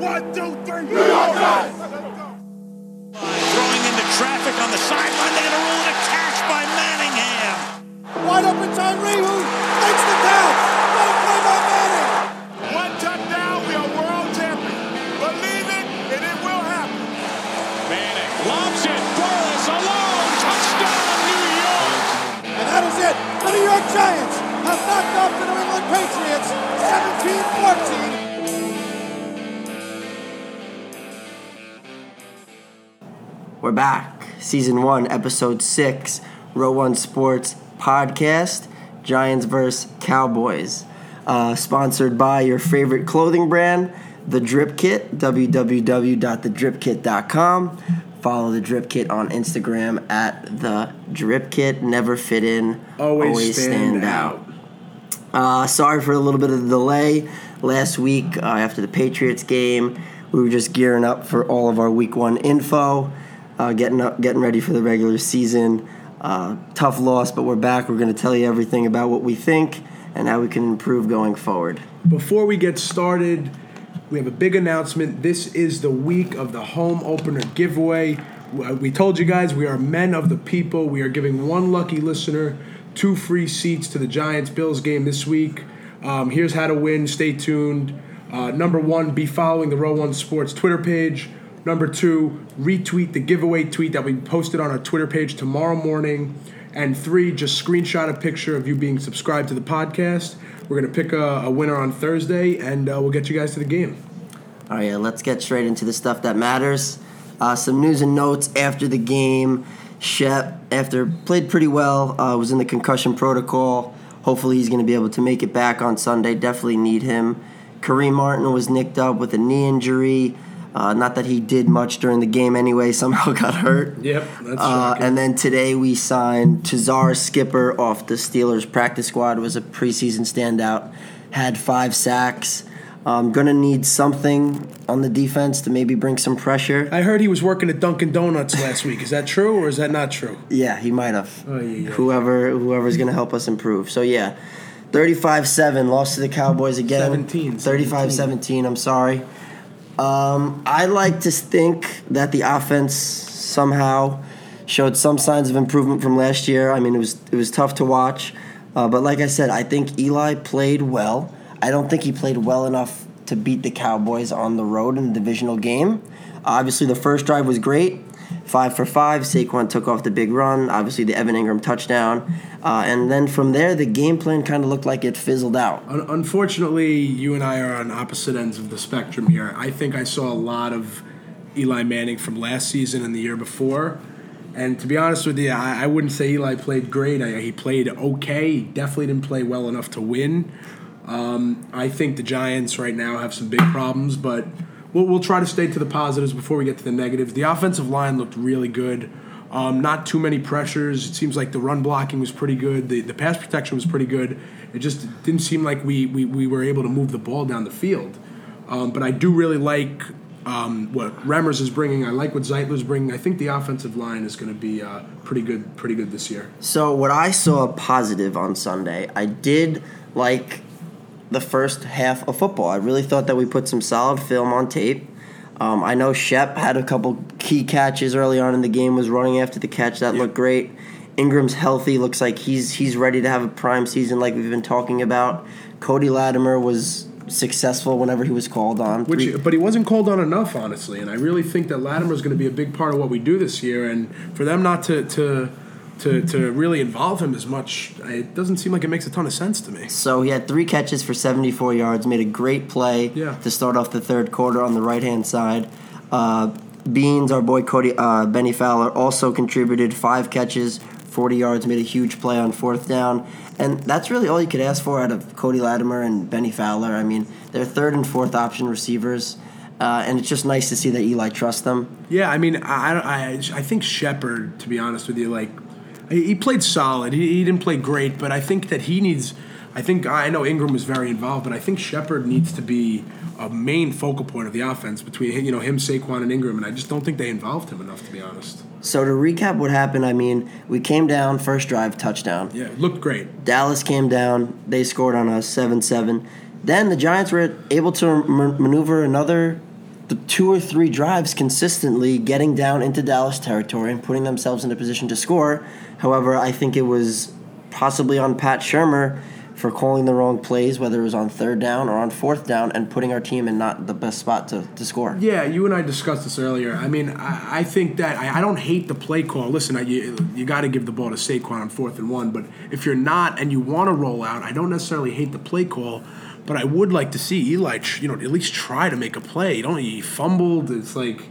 One, two, three. New York Giants. Throwing into traffic on the sideline. They're going to rule it a catch by Manningham. Wide open Tyree who makes the count. Great play by Manning. One touchdown, we are world champions. Believe it, and it will happen. Manning lobs it. Burress alone. Touchdown, New York. And that is it. The New York Giants have knocked off the New England Patriots 17-14. We're back. Season one, episode six, Row One Sports podcast, Giants vs. Cowboys. Uh, sponsored by your favorite clothing brand, The Drip Kit, www.thedripkit.com. Follow The Drip Kit on Instagram at The Drip Kit. Never fit in, Always stand out. Uh, sorry for a little bit of the delay. Last week, uh, after the Patriots game, we were just gearing up for all of our Week One info, uh, getting up, getting ready for the regular season. Uh, tough loss, but we're back. We're going to tell you everything about what we think and how we can improve going forward. Before we get started, we have a big announcement. This is the week of the home opener giveaway. Uh, We told you guys we are men of the people. We are giving one lucky listener two free seats to the Giants Bills game this week. Um, here's how to win. Stay tuned. Uh, number one, be following the Row One Sports Twitter page. Number two, retweet the giveaway tweet that we posted on our Twitter page tomorrow morning. And three, just screenshot a picture of you being subscribed to the podcast. We're going to pick a, a winner on Thursday, and uh, we'll get you guys to the game. All right, yeah, let's get straight into the stuff that matters. Uh, some news and notes after the game. Shep, after played pretty well, uh, was in the concussion protocol. Hopefully, he's going to be able to make it back on Sunday. Definitely need him. Kareem Martin was nicked up with a knee injury. Uh, not that he did much during the game anyway. Somehow got hurt. Yep, that's Uh, and then today we signed Tuzar Skipper off the Steelers practice squad. Was a preseason standout. Had five sacks. Um, gonna need something on the defense to maybe bring some pressure. I heard he was working at Dunkin' Donuts last week. Is that true or is that not true? Yeah, he might have. Oh, yeah, yeah. Whoever whoever's gonna help us improve. So yeah. 35-7 lost to the Cowboys again. 17, 35-17, I'm sorry. Um, I like to think that the offense somehow showed some signs of improvement from last year. I mean, it was it was tough to watch, uh, but like I said, I think Eli played well. I don't think he played well enough to beat the Cowboys on the road in the divisional game. obviously, the first drive was great, five for five. Saquon took off the big run. Obviously, the Evan Engram touchdown, uh, and then from there, the game plan kind of looked like it fizzled out. Unfortunately, you and I are on opposite ends of the spectrum here. I think I saw a lot of Eli Manning from last season and the year before. And to be honest with you, I, I wouldn't say Eli played great. I, he played okay. He definitely didn't play well enough to win. Um, I think the Giants right now have some big problems, but we'll, we'll try to stay to the positives before we get to the negatives. The offensive line looked really good. Um, not too many pressures. It seems like the run blocking was pretty good. The, the pass protection was pretty good. It just didn't seem like we, we, we were able to move the ball down the field. Um, but I do really like um, what Remmers is bringing. I like what Zeitler's bringing. I think the offensive line is going to be uh, pretty good, pretty good this year. So what I saw positive on Sunday, I did like the first half of football. I really thought that we put some solid film on tape. Um, I know Shep had a couple key catches early on in the game. Was running after the catch that looked great. Engram's healthy. Looks like he's he's ready to have a prime season like we've been talking about. Cody Latimer was successful whenever he was called on. Which, Three- but he wasn't called on enough, honestly. And I really think that Latimer is going to be a big part of what we do this year. And for them not to to to, to really involve him as much, it doesn't seem like it makes a ton of sense to me. So he had three catches for 74 yards, made a great play Yeah. to start off the third quarter on the right hand side. Uh, Beans, our boy Cody uh, Benny Fowler, also contributed five catches, 40 yards, made a huge play on fourth down. And that's really all you could ask for out of Cody Latimer and Benny Fowler. I mean, they're third and fourth option receivers. Uh, and it's just nice to see that Eli trusts them. Yeah, I mean, I I, I think Shepard, to be honest with you, like he he played solid. He, he didn't play great, but I think that he needs. I think I know Engram was very involved, but I think Shepard needs to be a main focal point of the offense between you know him, Saquon, and Engram, and I just don't think they involved him enough, to be honest. So to recap what happened, I mean, we came down, first drive, touchdown. Yeah, looked great. Dallas came down. They scored on us 7 7. Then the Giants were able to maneuver another the two or three drives consistently getting down into Dallas territory and putting themselves in a position to score. However, I think it was possibly on Pat Shurmur for calling the wrong plays, whether it was on third down or on fourth down, and putting our team in not the best spot to, to score. Yeah, you and I discussed this earlier. I mean, I, I think that I, I don't hate the play call. Listen, I, you, you got to give the ball to Saquon on fourth and one, but if you're not and you want to roll out, I don't necessarily hate the play call, but I would like to see Eli, you know, at least try to make a play. You don't he fumbled. It's like.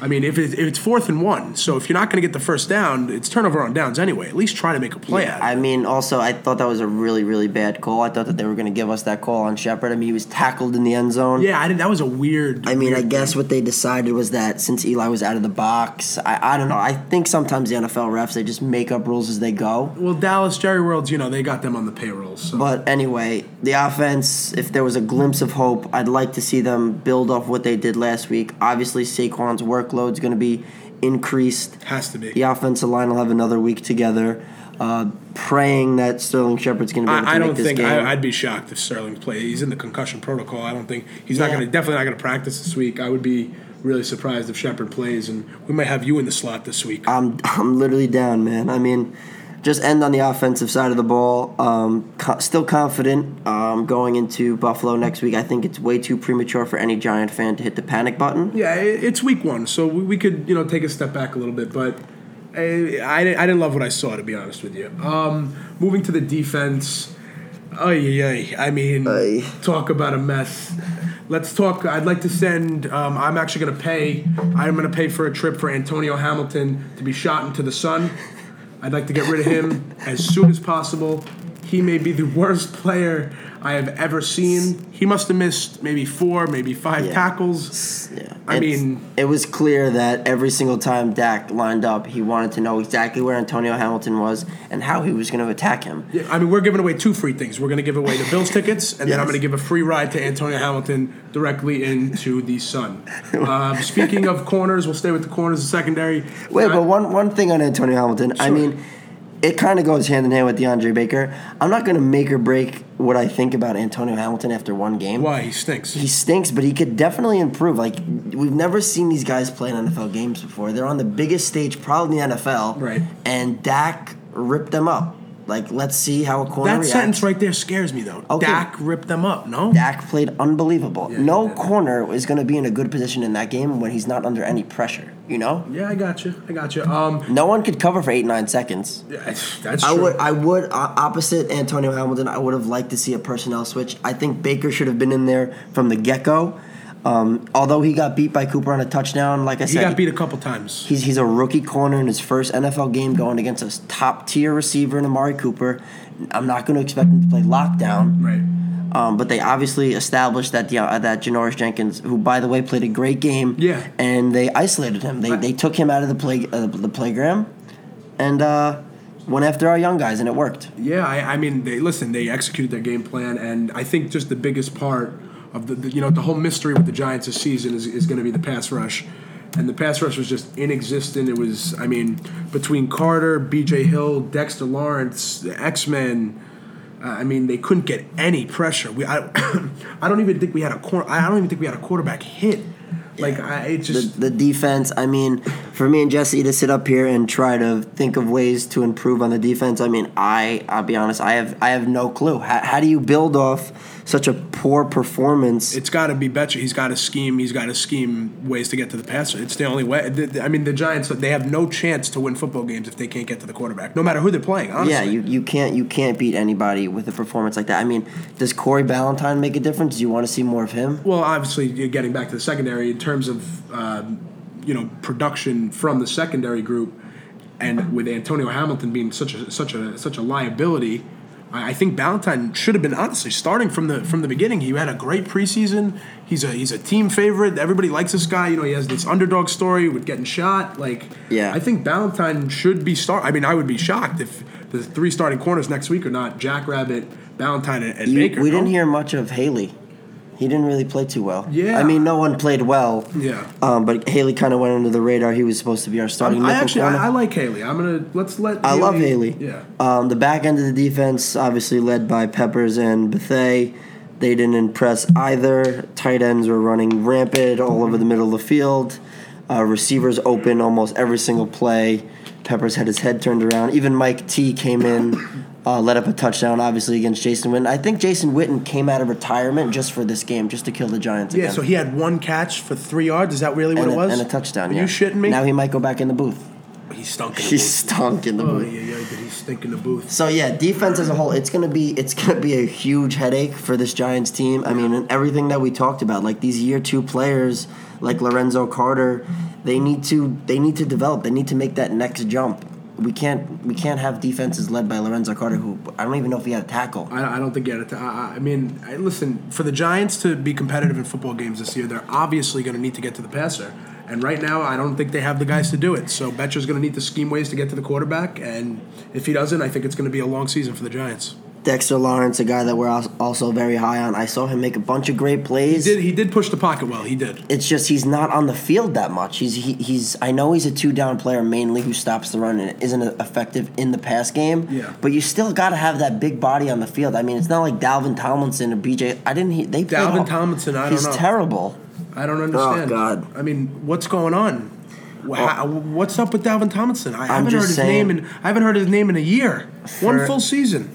I mean, if, it, if it's fourth and one, so if you're not going to get the first down, it's turnover on downs anyway. At least try to make a play Yeah, I mean, also, I thought that was a really, really bad call. I thought that they were going to give us that call on Shepard. I mean, he was tackled in the end zone. Yeah, I didn't, that was a weird. I mean, I guess thing. what they decided was that since Eli was out of the box, I, I don't know. I think sometimes the NFL refs they just make up rules as they go. Well, Dallas Jerry Worlds, you know, they got them on the payroll. So. But anyway, the offense, if there was a glimpse of hope, I'd like to see them build off what they did last week. Obviously, Saquon's workload is going to be increased. has to be. The offensive line will have another week together. Uh, praying that Sterling Shepard's going to be able to I, I don't think game. I, I'd be shocked if Sterling plays. He's in the concussion protocol. I don't think he's not going to definitely not going to practice this week. I would be really surprised if Shepard plays, and we might have you in the slot this week. I'm I'm literally down, man. I mean, just end on the offensive side of the ball. Um, co- still confident um, going into Buffalo next week. I think it's way too premature for any Giant fan to hit the panic button. yeah, it's week one, so we, could you know take a step back a little bit, but. I, I, didn't- love what I saw, to be honest with you. Um, moving to the defense, oh yeah, I mean, Ay. talk about a mess. Let's talk. I'd like to send. Um, I'm actually going to pay. I'm going to pay for a trip for Antonio Hamilton to be shot into the sun. I'd like to get rid of him as soon as possible. He may be the worst player I have ever seen. He must have missed maybe four, maybe five Yeah. tackles. Yeah, I It's- mean- it was clear that every single time Dak lined up, he wanted to know exactly where Antonio Hamilton was and how he was going to attack him. Yeah, I mean, we're giving away two free things. We're going to give away the Bills tickets, and then I'm going to give a free ride to Antonio Hamilton directly into the sun. Um, speaking of corners, we'll stay with the corners and secondary. Wait, I- but one one thing on Antonio Hamilton. I mean, it kind of goes hand in hand with DeAndre Baker. I'm not going to make or break what I think about Antonio Hamilton after one game. why he stinks. He stinks, but he could definitely improve. Like we've never seen these guys play in NFL games before. They're on the biggest stage, probably in the NFL. Right. And Dak ripped them up. Like let's see how a corner that reacts. sentence right there scares me, though. Okay. Dak ripped them up. No, Dak played unbelievable. Yeah, no did. corner is going to be in a good position in that game when he's not under any pressure. You know, yeah, I got you. I got you. Um, no one could cover for eight nine seconds. yeah, that's I true. would, I would, uh, opposite Antonio Hamilton, I would have liked to see a personnel switch. I think Baker should have been in there from the get go. Um, although he got beat by Cooper on a touchdown, like I said he said, got beat a couple times. He's he's a rookie corner in his first NFL game going against a top tier receiver in Amari Cooper. I'm not going to expect him to play lockdown. Right. Um, but they obviously established that uh, that Janoris Jenkins, who by the way played a great game, Yeah. and they isolated him. They, Right. they took him out of the play uh, the playground, and uh, went after our young guys, and it worked. Yeah, I, I mean, they listen. They executed their game plan, and I think just the biggest part of the, the you know the whole mystery with the Giants this season is, is going to be the pass rush, and the pass rush was just inexistent. It was, I mean, between Carter, B.J. Hill, Dexter Lawrence, the X Men. Uh, I mean, they couldn't get any pressure. We, I, I don't even think we had a corner. I don't even think we had a quarterback hit. Like, I, it The, just the defense. I mean, for me and Jesse to sit up here and try to think of ways to improve on the defense. I mean, I I'll be honest. I have I have no clue. How, how do you build off such a poor performance? it's got to be better. He's got to scheme. He's got to scheme ways to get to the passer. It's the only way. I mean, the Giants they have no chance to win football games if they can't get to the quarterback, no matter who they're playing. Honestly. Yeah, you, you can't you can't beat anybody with a performance like that. I mean, does Corey Ballentine make a difference? Do you want to see more of him? Well, obviously, you're getting back to the secondary in terms of um, you know production from the secondary group, and with Antonio Hamilton being such a such a such a liability. I think Ballentine should have been honestly starting from the from the beginning. He had a great preseason. He's a he's a team favorite. Everybody likes this guy. You know, he has this underdog story with getting shot. Like, Yeah. I think Ballentine should be start. I mean, I would be shocked if the three starting corners next week are not Jackrabbit, Ballentine, and, and You- Baker. we no? didn't hear much of Haley. He didn't really play too well. Yeah. I mean, no one played well. Yeah. Um, but Haley kind of went under the radar. He was supposed to be our starting I actually. I, I like Haley. I'm gonna let's let. I love Haley. Yeah. Um, the back end of the defense, obviously led by Peppers and Bethea. They didn't impress either. Tight ends were running rampant all over the middle of the field. Uh, receivers open almost every single play. Peppers had his head turned around. Even Mike T came in, uh, let up a touchdown, obviously against Jason Witten. I think Jason Witten came out of retirement just for this game, just to kill the Giants Yeah, again. so he had one catch for three yards. Is that really what and, it a, was? and a touchdown. Are yeah. you shitting me? Now he might go back in the booth. he stunk. In the He booth. stunk in the Oh booth. yeah, yeah, did he stink in the booth? So yeah, defense as a whole, it's gonna be it's gonna be a huge headache for this Giants team. I mean, and everything that we talked about, like these year two players, like mm-hmm. Lorenzo Carter, they need to they need to develop. They need to make that next jump. We can't we can't have defenses led by Lorenzo Carter, who I don't even know if he had a tackle. I, I don't think he had it. I, I mean, I, listen, for the Giants to be competitive in football games this year, they're obviously going to need to get to the passer. And right now, I don't think they have the guys to do it. So Bettcher's going to need to scheme ways to get to the quarterback. And if he doesn't, I think it's going to be a long season for the Giants. Dexter Lawrence, a guy that we're also very high on. I saw him make a bunch of great plays. He did, he did push the pocket well. He did. it's just he's not on the field that much. He's he, he's I know he's a two down player mainly who stops the run and isn't effective in the pass game. Yeah. But you still got to have that big body on the field. I mean, it's not like Dalvin Tomlinson or BJ. I didn't. He, they Dalvin. Tomlinson, I don't he's know. terrible. I don't understand. Oh, God. I mean, what's going on? What's up with Dalvin Tomlinson? I haven't heard his saying- name in I haven't heard his name in a year. One full season.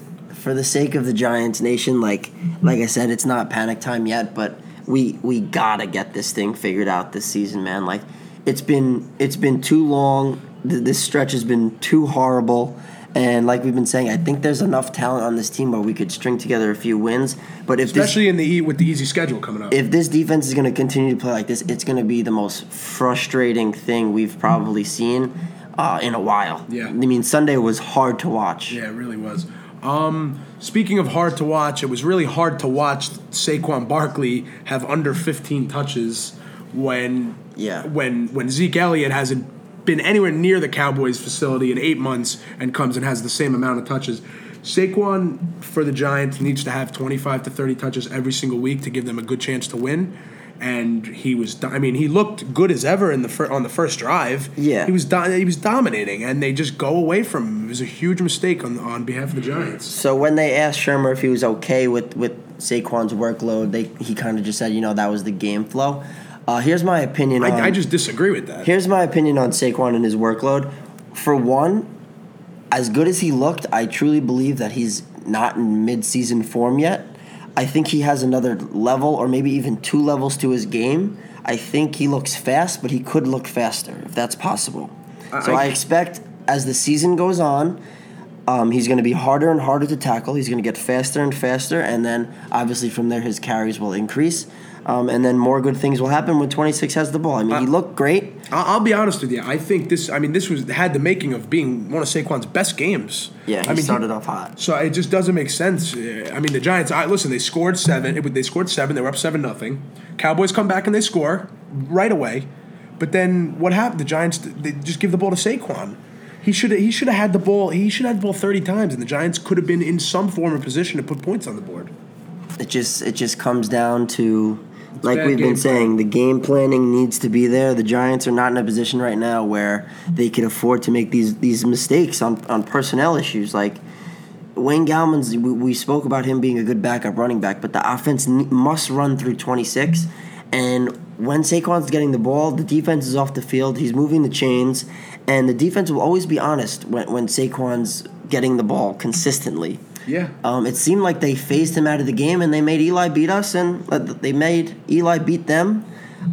For the sake of the Giants nation, like like I said, it's not panic time yet, but we we gotta get this thing figured out this season, man. Like it's been it's been too long. This stretch has been too horrible. And like we've been saying, I think there's enough talent on this team where we could string together a few wins. But if this Especially in the e- with the easy schedule coming up. if this defense is going to continue to play like this, it's going to be the most frustrating thing we've probably seen uh, in a while. Yeah. I mean, Sunday was hard to watch. Yeah, it really was. Um, speaking of hard to watch, it was really hard to watch Saquon Barkley have under 15 touches when Yeah. when when Zeke Elliott hasn't been anywhere near the Cowboys facility in eight months and comes and has the same amount of touches. Saquon for the Giants needs to have 25 to 30 touches every single week to give them a good chance to win. And he was, I mean, he looked good as ever in the fir- on the first drive. Yeah. he was do- he was dominating, and they just go away from him. It was a huge mistake on on behalf of the Giants. So when they asked Shurmur if he was okay with, with Saquon's workload, they he kind of just said, you know, that was the game flow. Uh, here's my opinion on I, I just disagree with that. Here's my opinion on Saquon and his workload. For one, as good as he looked, I truly believe that he's not in mid-season form yet. I think he has another level or maybe even two levels to his game. I think he looks fast, but he could look faster if that's possible. so I- I expect as the season goes on, um, he's going to be harder and harder to tackle. He's going to get faster and faster, and then obviously from there his carries will increase, um, and then more good things will happen when 26 has the ball. I mean, he Uh, looked great. I'll, I'll be honest with you. I think this. I mean, this was had the making of being one of Saquon's best games. Yeah, he I mean, started off hot. So it just doesn't make sense. I mean, the Giants. I, listen, they scored seven. It, they scored seven. They were up seven nothing. Cowboys come back and they score right away. But then what happened? The Giants they just give the ball to Saquon. He should he should have had the ball. He should have had the ball thirty times, and the Giants could have been in some form of position to put points on the board. It just it just comes down to like we've been saying, the game planning needs to be there. The Giants are not in a position right now where they can afford to make these these mistakes on, on personnel issues. Like Wayne Gallman's, we, we spoke about him being a good backup running back, but the offense ne- must run through 26. And when Saquon's getting the ball, the defense is off the field. He's moving the chains, and the defense will always be honest when, when Saquon's getting the ball consistently. Yeah. Um, it seemed like they phased him out of the game, and they made Eli beat us, and uh, they made Eli beat them,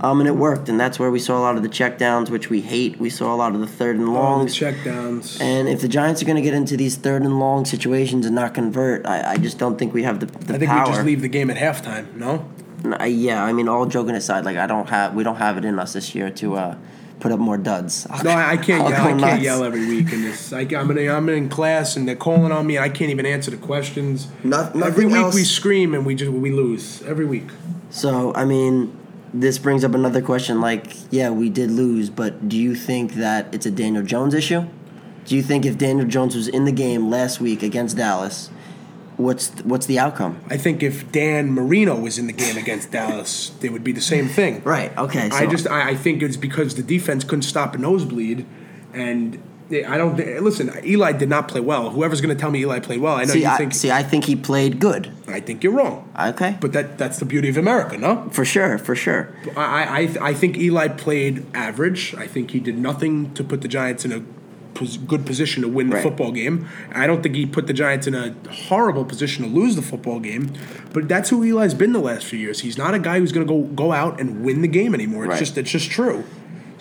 um, and it worked. And that's where we saw a lot of the checkdowns, which we hate. We saw a lot of the third and longs. checkdowns. and if the Giants are going to get into these third and long situations and not convert, I, I just don't think we have the, the I think power. we just leave the game at halftime. No. Yeah, I mean, all joking aside, like I don't have, we don't have it in us this year to uh, put up more duds. No, I, can't I'll yell. I can't nuts. yell every week in this. I, I'm in, I'm in class and they're calling on me. I can't even answer the questions. No- every week else- we scream and we just we lose every week. So, I mean, this brings up another question. Like, yeah, we did lose, but do you think that it's a Daniel Jones issue? Do you think if Daniel Jones was in the game last week against Dallas, what's what's the outcome? I think if Dan Marino was in the game against Dallas, it would be the same thing. Right. Okay. So I just I, I think it's because the defense couldn't stop a nosebleed, and I don't. Listen, Eli did not play well. Whoever's going to tell me Eli played well, I know See, you I, think. see, I think he played good. I think you're wrong. Okay, But that that's the beauty of America, no? for sure, for sure. I I, I think Eli played average. I think he did nothing to put the Giants in a good position to win the Right. football game. I don't think he put the Giants in a horrible position to lose the football game. But that's who Eli's been the last few years. He's not a guy who's going to go go out and win the game anymore. It's Right. just it's just true.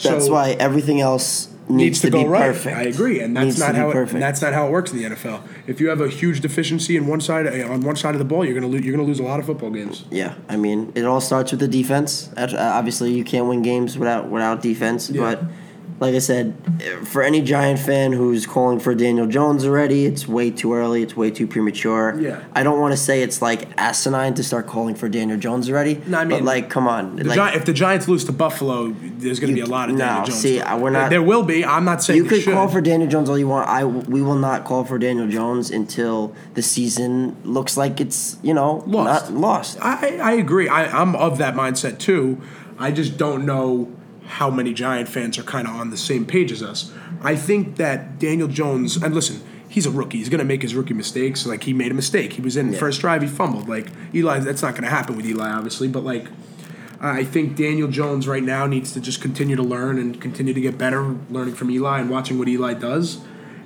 That's So- why everything else needs, needs to, be go right. perfect. I agree, and that's Needs not how it, and that's not how it works in the NFL. If you have a huge deficiency in one side uh, on one side of the ball, you're gonna lose. You're gonna lose a lot of football games. Yeah, I mean, it all starts with the defense. Uh, Obviously, you can't win games without without defense. Yeah. But like I said, for any Giant fan who's calling for Daniel Jones already, it's way too early. It's way too premature. Yeah. I don't want to say it's like asinine to start calling for Daniel Jones already. No, I but mean, like, come on, The like, Gi- if the Giants lose to Buffalo, there's going to be a lot of no, Daniel Jones. see, we're not- There will be. I'm not saying you could should. call for Daniel Jones all you want. I we will not call for Daniel Jones until the season looks like it's you know Lost. not lost. I, I agree. I, I'm of that mindset too. I just don't know how many Giant fans are kind of on the same page as us. I think that Daniel Jones, and listen, he's a rookie. He's going to make his rookie mistakes. Like, he made a mistake. He was in Yeah. first drive, he fumbled. Like, Eli, that's not going to happen with Eli, obviously, but like, I think Daniel Jones right now needs to just continue to learn and continue to get better, learning from Eli and watching what Eli does.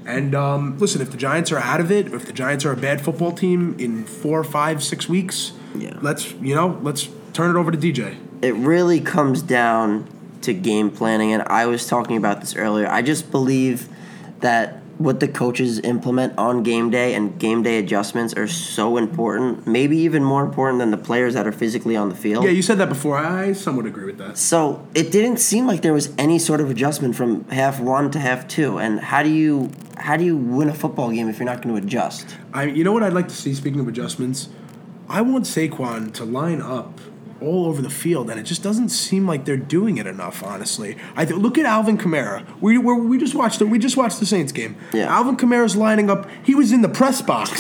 And um, listen, if the Giants are out of it, or if the Giants are a bad football team in four, five, six weeks, Yeah. let's you know, let's turn it over to DJ. it really comes down to game planning and i was talking about this earlier i just believe that what the coaches implement on game day and game day adjustments are so important maybe even more important than the players that are physically on the field Yeah, you said that before. I somewhat agree with that. so it didn't seem like there was any sort of adjustment from half one to half two and how do you how do you win a football game if you're not going to adjust I, you know what I'd like to see. Speaking of adjustments, I want Saquon to line up all over the field, and it just doesn't seem like they're doing it enough. Honestly, I th- look at Alvin Kamara. We we we just watched the we just watched the Saints game. Yeah. Alvin Kamara's lining up. He was in the press box.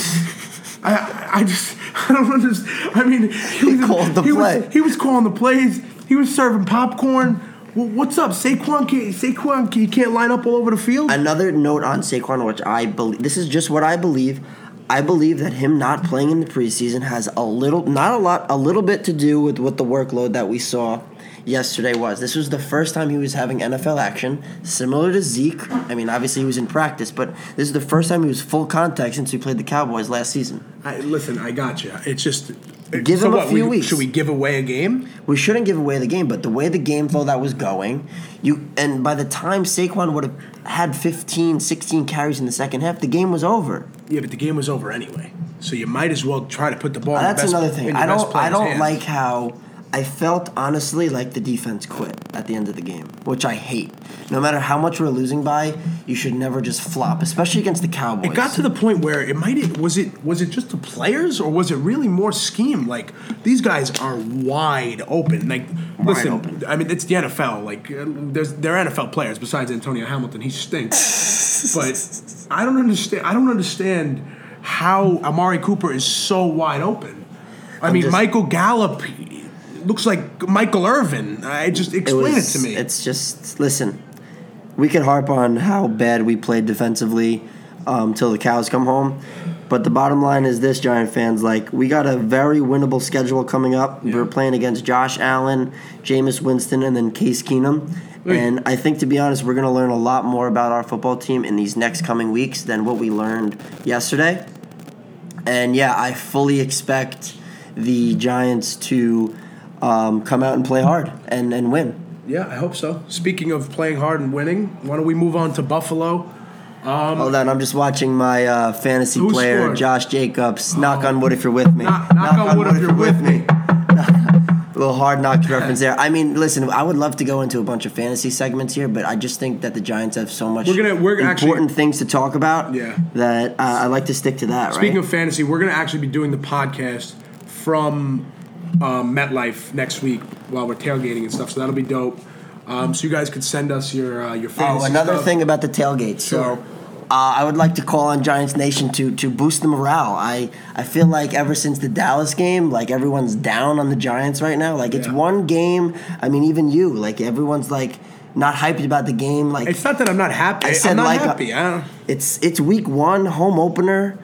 I I just I don't understand. I mean, he, was, called the he play. Was, he was calling the plays. He was serving popcorn. Well, what's up, Saquon? Can't, Saquon, he can't line up all over the field. Another note on Saquon, which I believe this is just what I believe. I believe that him not playing in the preseason has a little, not a lot, a little bit to do with what the workload that we saw yesterday was. This was the first time he was having NFL action, similar to Zeke. I mean, obviously he was in practice, but this is the first time he was full contact since he played the Cowboys last season. I, listen, I got you. It's just Give so him a what, few we- weeks. Should we give away a game? We shouldn't give away the game, but the way the game flow that was going, you and by the time Saquon would have had 15, 16 carries in the second half, the game was over. Yeah, but the game was over anyway. So you might as well try to put the ball. in That's another thing. I don't. I don't like how I felt honestly like the defense quit at the end of the game, which I hate. No matter how much we're losing by, you should never just flop, especially against the Cowboys. It got to the point where it might was it was it just the players or was it really more scheme? Like these guys are wide open. Like listen, open. I mean it's the NFL. Like uh, there's they're NFL players besides Antonio Hamilton. He stinks. but I don't understand. I don't understand how Amari Cooper is so wide open. I mean just- Michael Gallup looks like Michael Irvin. I just explain it, was- to me. It's just listen. We can harp on how bad we played defensively um, till the cows come home, but the bottom line is this: Giant fans, like we got a very winnable schedule coming up. We're playing against Josh Allen, Jameis Winston, and then Case Keenum. And I think, to be honest, we're going to learn a lot more about our football team in these next coming weeks than what we learned yesterday. And yeah, I fully expect the Giants to um, come out and play hard and, and win. Yeah, I hope so. Speaking of playing hard and winning, why don't we move on to Buffalo? Hold on, I'm just watching my uh, fantasy player, scored? Josh Jacobs. Knock on wood if you're with me. Knock- knock on wood if you're with me. A little hard knocks reference there. I mean, listen, I would love to go into a bunch of fantasy segments here, but I just think that the Giants have so much We're gonna- we're actually- important things to talk about Yeah. that uh, I like to stick to that, Speaking right? of fantasy, we're going to actually be doing the podcast from um, MetLife next week while we're tailgating and stuff. So that'll be dope. Um, so you guys could send us your uh, your Oh, another stuff. thing about the tailgate. Sure. So, uh, I would like to call on Giants Nation to to boost the morale. I I feel like ever since the Dallas game, like everyone's down on the Giants right now. Like it's Yeah. one game. I mean, even you, like everyone's like not hyped about the game. Like It's not that I'm not happy. I said am not like happy. I it's it's week one home opener,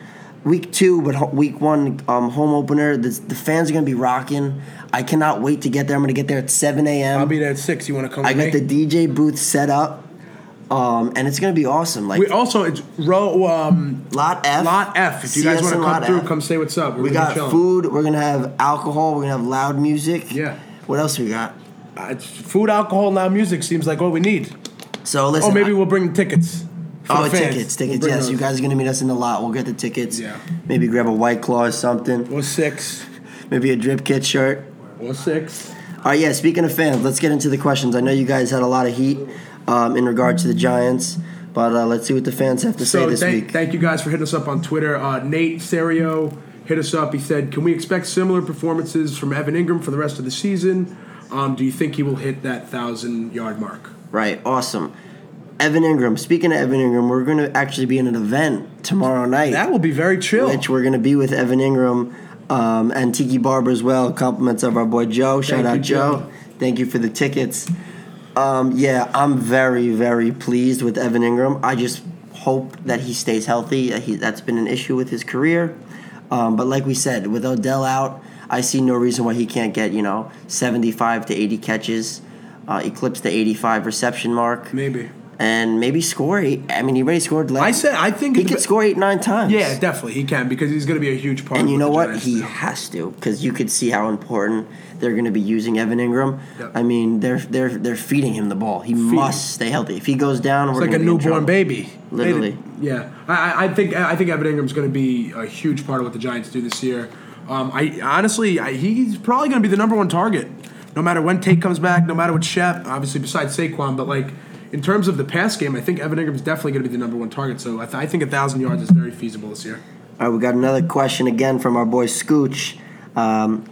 week two, but ho- week one um, home opener. The, the fans are gonna be rocking. I cannot wait to get there. I'm gonna get there at 7 a.m. I'll be there at six. You want to come? I got me? the DJ booth set up, um, and it's gonna be awesome. Like We also it's row um, lot F, lot F. If you guys want to come through, F. come say what's up. We're We got chill. food. We're gonna have alcohol. We're gonna have loud music. Yeah. What else we got? Uh, it's food, alcohol, now music seems like what we need. So listen. Oh, maybe I- we'll bring tickets. Oh, fans. tickets, We'll tickets. yes, those. you guys are gonna meet us in the lot. We'll get the tickets. Yeah. Maybe grab a white claw or something. Or six. Maybe a drip kit shirt. Or six. All right, yeah. Speaking of fans, let's get into the questions. I know you guys had a lot of heat um, in regard to the Giants, but uh, let's see what the fans have to say this thank, week. thank you guys for hitting us up on Twitter. Uh, Nate Serio hit us up. He said, "Can we expect similar performances from Evan Engram for the rest of the season? Um, do you think he will hit that thousand yard mark?" right, awesome. Evan Engram. Speaking of Evan Engram, we're going to actually be in an event tomorrow night, That will be very chill. which we're going to be with Evan Engram um, and Tiki Barber as well. Compliments of our boy Joe. Shout Thank out you, Joe. Joe. Thank you for the tickets. Um, yeah, I'm very, very pleased with Evan Engram. I just hope that he stays healthy. He, that's been an issue with his career. Um, but like we said, with Odell out, I see no reason why he can't get, you know, 75 to 80 catches, uh, eclipse the 85 reception mark, Maybe. And maybe score eight. I mean, he already scored last. I said I think he it's- could score eight, nine times. Yeah, definitely he can because he's going to be a huge part. And you know what? Giants He do. has to because you could see how important they're going to be using Evan Engram. Yep. I mean, they're they're they're feeding him the ball. He must stay healthy. If he goes down, we're like a be newborn baby. Literally. Yeah, I, I- I think I think Evan Engram's going to be a huge part of what the Giants do this year. Um, I honestly, I, he's probably going to be the number one target, no matter when Tate comes back, no matter what Shep. Obviously, besides Saquon, but like in terms of the pass game, I think Evan Engram's definitely going to be the number one target. So I, th- I think a thousand yards is very feasible this year. All right, we got another question again from our boy Scooch. Um,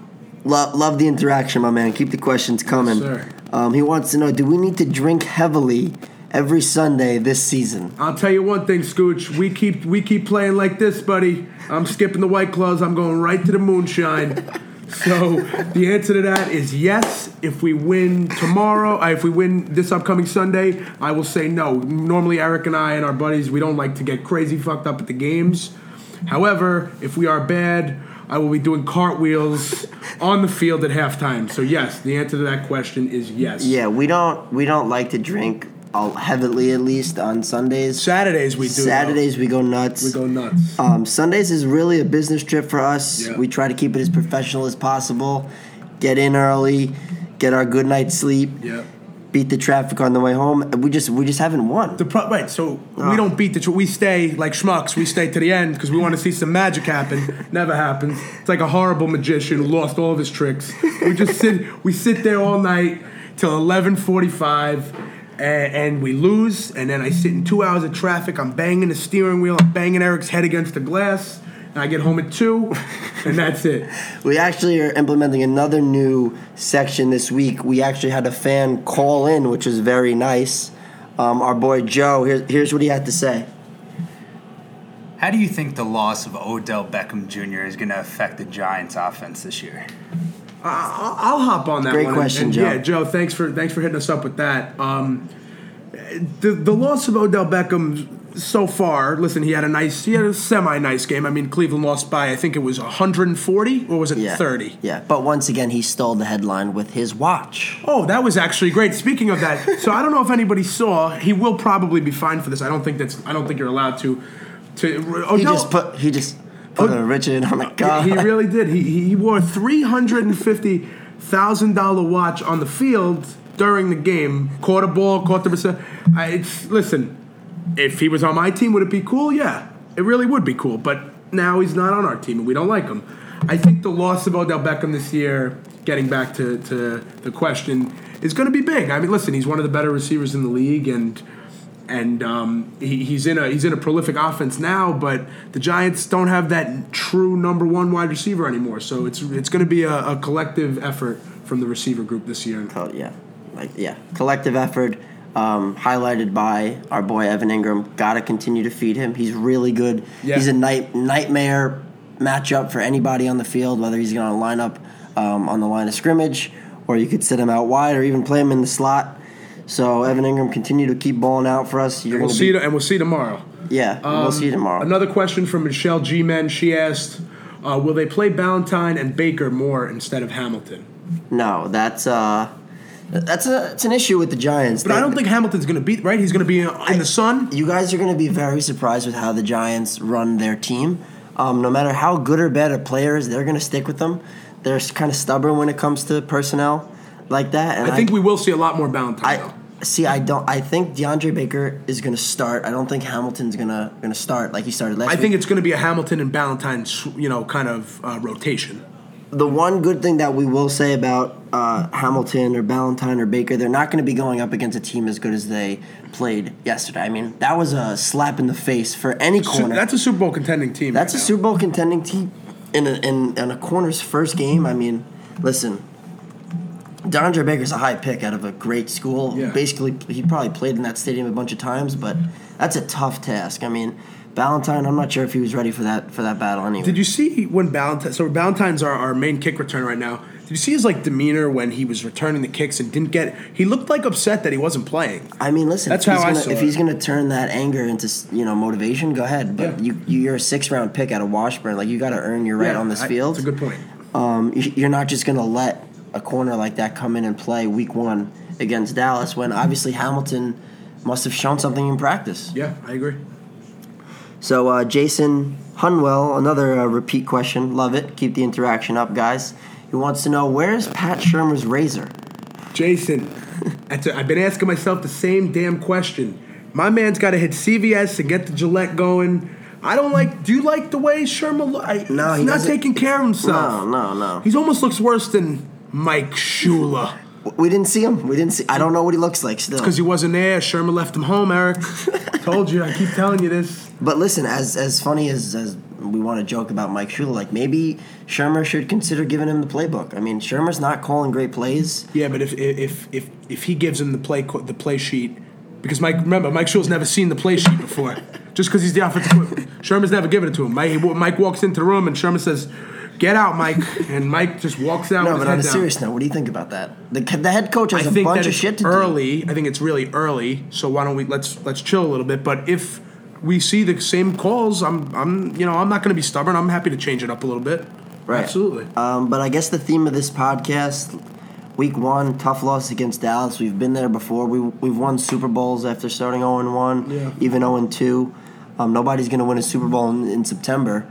love love the interaction, my man. Keep the questions coming. sir. um, he wants to know: Do we need to drink heavily every Sunday this season? I'll tell you one thing, Scooch. We keep we keep playing like this, buddy. I'm skipping the white claws. I'm going right to the moonshine. So the answer to that is yes. If we win tomorrow, uh, if we win this upcoming Sunday, I will say no. Normally, Eric and I and our buddies, we don't like to get crazy fucked up at the games. However, if we are bad, I will be doing cartwheels on the field at halftime. So yes, the answer to that question is yes. Yeah, we don't we don't like to drink uh, heavily at least on Sundays. Saturdays we do. though. Saturdays we go nuts. we go nuts. Um, Sundays is really a business trip for us. Yeah. We try to keep it as professional as possible. Get in early, get our good night's sleep, Yeah. beat the traffic on the way home. We just we just haven't won. The pro- right, so Ah. we don't beat the. Tr- we stay like schmucks. We stay to the end because we want to see some magic happen. Never happens. It's like a horrible magician who lost all of his tricks. We just sit. We sit there all night till eleven forty-five, and, and we lose. And then I sit in two hours of traffic. I'm banging the steering wheel. I'm banging Eric's head against the glass. And I get home at two, and that's it. We actually are implementing another new section this week. We actually had a fan call in, which was very nice. Um, our boy Joe, here, here's what he had to say. How do you think the loss of Odell Beckham Jr. is going to affect the Giants' offense this year? I'll, I'll hop on that Great one. question, and, Joe. Yeah, Joe, thanks for thanks for hitting us up with that. Um, the the loss of Odell Beckham so far. Listen, he had a nice, he had a semi nice game. I mean, Cleveland lost by I think it was 140 or was it Yeah. 30? Yeah, but once again, he stole the headline with his watch. Oh, that was actually great. Speaking of that, so I don't know if anybody saw. He will probably be fined for this. I don't think that's. I don't think you're allowed to. To Odell, He just put he just put a Richard on the car. He really did. He he wore a three hundred and fifty thousand dollar watch on the field during the game. Caught a ball, caught the receiver. It's listen. If he was on my team, would it be cool? Yeah, it really would be cool. But now he's not on our team, and we don't like him. I think the loss of Odell Beckham this year, getting back to, to the question, is going to be big. I mean, listen, he's one of the better receivers in the league, and and um, he, he's in a he's in a prolific offense now. But the Giants don't have that true number one wide receiver anymore. So it's it's going to be a, a collective effort from the receiver group this year. Oh, yeah, like yeah, collective effort, um, highlighted by our boy Evan Engram. Got to continue to feed him. He's really good. Yeah. He's a night nightmare matchup for anybody on the field, whether he's going to line up um, on the line of scrimmage or you could sit him out wide or even play him in the slot. So Evan Engram, continue to keep balling out for us. You're We'll see be, you, and we'll see you tomorrow. Yeah, we'll see you tomorrow. Another question from Michelle G. Men. She asked, uh, "Will they play Ballentine and Baker more instead of Hamilton?" no, that's uh, that's a it's an issue with the Giants. But I don't think Hamilton's going to beat. Right? He's going to be in the sun. you guys are going to be very surprised with how the Giants run their team. Um, no matter how good or bad a player is, they're going to stick with them. They're kind of stubborn when it comes to personnel like that. And I think we will see a lot more Ballentine. I though. See. I don't. I think DeAndre Baker is going to start. I don't think Hamilton's gonna going to start like he started last. I week. think it's going to be a Hamilton and Ballentine, you know, kind of uh, rotation. the one good thing that we will say about uh, Hamilton or Ballentine or Baker, they're not going to be going up against a team as good as they played yesterday. I mean, that was a slap in the face for any corner. That's a Super Bowl contending team. That's a now. Super Bowl contending team in a, in, in a corner's first game. I mean, listen, DeAndre Baker's a high pick out of a great school. Yeah. Basically, he probably played in that stadium a bunch of times, but that's a tough task. I mean, Ballentine, I'm not sure if he was ready for that for that battle anyway. Did you see when Ballentine? So Ballentine's our, our main kick return right now. Did you see his like demeanor when he was returning the kicks and didn't get? He looked like upset that he wasn't playing. I mean, listen. That's if he's how I gonna, saw If it. he's going to turn that anger into you know motivation, go ahead. But Yeah. you you're a six round pick out of Washburn. Like you got to earn your right Yeah, on this I- field. That's a good point. Um, you're not just going to let a corner like that come in and play week one against Dallas when obviously Hamilton must have shown something in practice. Yeah, I agree. So uh, Jason Hunwell, another uh, repeat question. Love it. Keep the interaction up, guys. He wants to know where's Pat Shurmur's razor. Jason, that's a, I've been asking myself the same damn question. My man's got to hit CVS and get the Gillette going. I don't like. Do you like the way? Lo- I, No, he's not doesn't- taking care of himself. No, no, no. He almost looks worse than Mike Shula. We didn't see him. We didn't see. I don't know what he looks like still. Because he wasn't there. Sherman left him home, Eric. Told you. I keep telling you this. But listen, as as funny as as we want to joke about Mike Shula, like maybe Shurmur should consider giving him the playbook. I mean, Shurmur's not calling great plays. Yeah, but if if if if he gives him the play the play sheet, because Mike remember Mike Shula's never seen the play sheet before. Just because he's the offensive. Sherman's never given it to him. Mike, Mike walks into the room and Sherman says, "Get out, Mike," and Mike just walks out. No, with but on a down. serious note, what do you think about that? The the head coach has a think bunch of shit to do. early. I think it's really early. So why don't we let's let's chill a little bit. But if we see the same calls, I'm I'm you know I'm not going to be stubborn. I'm happy to change it up a little bit. Right. Absolutely. Um, but I guess the theme of this podcast, week one, tough loss against Dallas. We've been there before. We we've won Super Bowls after starting zero and one, Yeah. even zero and two. Um, nobody's going to win a Super Bowl in, in September.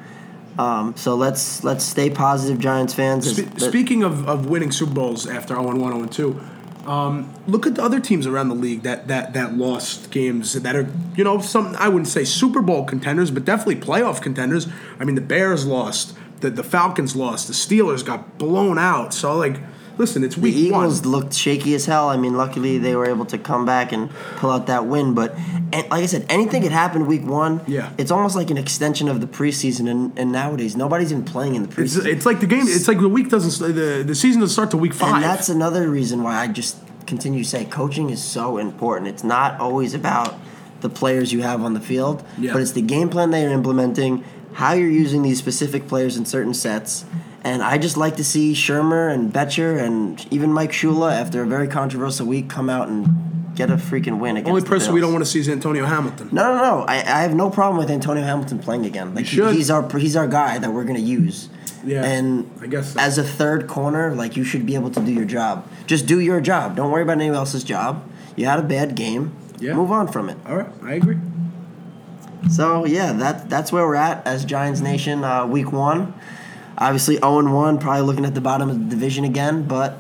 Um, so let's let's stay positive, Giants fans. Speaking of, of winning Super Bowls after 0 1, 0 2, um, look at the other teams around the league that, that, that lost games that are, you know, some, I wouldn't say Super Bowl contenders, but definitely playoff contenders. I mean, the Bears lost, the, the Falcons lost, the Steelers got blown out. So, like, listen, it's week The Eagles one. looked shaky as hell. I mean, luckily they were able to come back and pull out that win. But and like I said, anything could happen week one. Yeah. it's almost like an extension of the preseason. And, and nowadays, nobody's even playing in the preseason. it's like the game, it's like the week doesn't, the, the season doesn't start till week five. and that's another reason why I just continue to say coaching is so important. It's not always about the players you have on the field, Yeah. but it's the game plan they are implementing, how you're using these specific players in certain sets. And I just like to see Shurmur and Bettcher and even Mike Shula, after a very controversial week, come out and get a freaking win against Only the person we don't want to see is Antonio Hamilton. No, no, no. I, I have no problem with Antonio Hamilton playing again. Like He should. he's our he's our guy that we're gonna use. Yeah, And I guess so. as a third corner, like you should be able to do your job. Just do your job. Don't worry about anyone else's job. You had a bad game. Yeah. Move on from it. All right, I agree. So yeah, that that's where we're at as Giants Nation. Uh, week one, obviously zero and one, probably looking at the bottom of the division again. But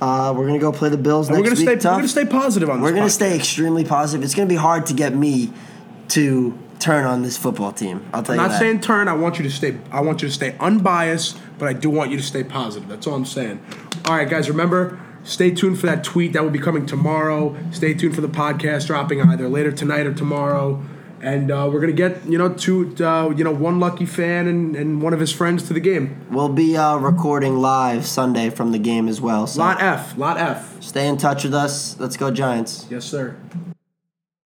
uh, we're gonna go play the Bills And next we're gonna week. stay. tough. We're gonna stay positive on this. We're gonna podcast. stay extremely positive. It's gonna be hard to get me to turn on this football team. I'll tell I'm you not that. saying turn. I want you to stay. I want you to stay unbiased, but I do want you to stay positive. That's all I'm saying. All right, guys. Remember, stay tuned for that tweet that will be coming tomorrow. Stay tuned for the podcast dropping either later tonight or tomorrow. And uh, we're gonna get you know two uh, you know one lucky fan and, and one of his friends to the game. We'll be uh, recording live Sunday from the game as well. So Lot F. Lot F. stay in touch with us. Let's go Giants. Yes, sir.